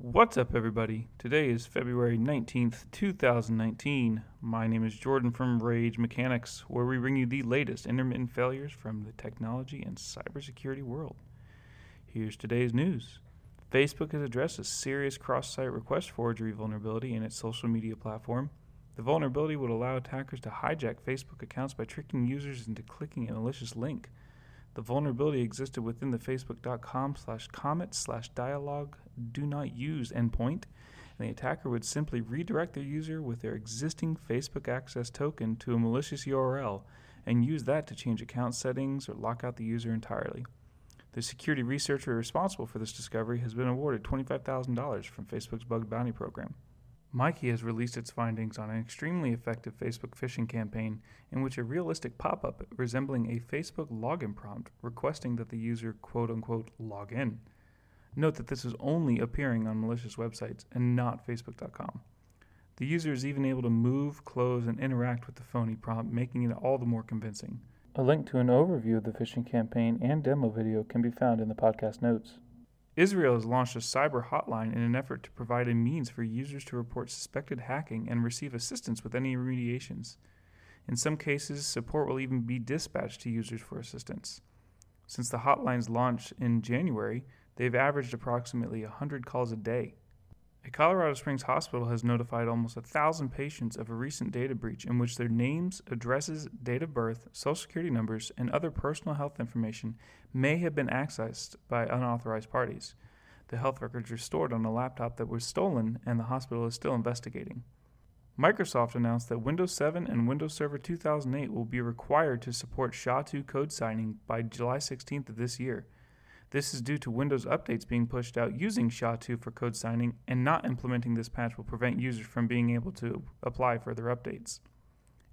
What's up, everybody? Today is February 19th, 2019. My name is Jordan from Rage Mechanics, where we bring you the latest intermittent failures from the technology and cybersecurity world. Here's today's news Facebook has addressed a serious cross site request forgery vulnerability in its social media platform. The vulnerability would allow attackers to hijack Facebook accounts by tricking users into clicking a malicious link. The vulnerability existed within the facebook.com slash comet slash dialogue do not use endpoint, and the attacker would simply redirect their user with their existing Facebook access token to a malicious URL and use that to change account settings or lock out the user entirely. The security researcher responsible for this discovery has been awarded $25,000 from Facebook's bug bounty program. Myki has released its findings on an extremely effective Facebook phishing campaign in which a realistic pop up resembling a Facebook login prompt requesting that the user quote unquote log in. Note that this is only appearing on malicious websites and not Facebook.com. The user is even able to move, close, and interact with the phony prompt, making it all the more convincing. A link to an overview of the phishing campaign and demo video can be found in the podcast notes. Israel has launched a cyber hotline in an effort to provide a means for users to report suspected hacking and receive assistance with any remediations. In some cases, support will even be dispatched to users for assistance. Since the hotline's launch in January, they've averaged approximately 100 calls a day. A Colorado Springs hospital has notified almost a thousand patients of a recent data breach in which their names, addresses, date of birth, social security numbers, and other personal health information may have been accessed by unauthorized parties. The health records are stored on a laptop that was stolen, and the hospital is still investigating. Microsoft announced that Windows 7 and Windows Server 2008 will be required to support SHA-2 code signing by July 16th of this year. This is due to Windows updates being pushed out using SHA-2 for code signing, and not implementing this patch will prevent users from being able to apply further updates.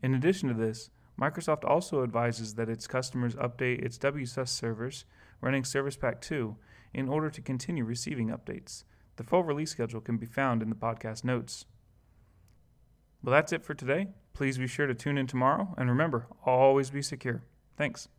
In addition to this, Microsoft also advises that its customers update its WSUS servers running Service Pack 2 in order to continue receiving updates. The full release schedule can be found in the podcast notes. Well, that's it for today. Please be sure to tune in tomorrow, and remember, always be secure. Thanks.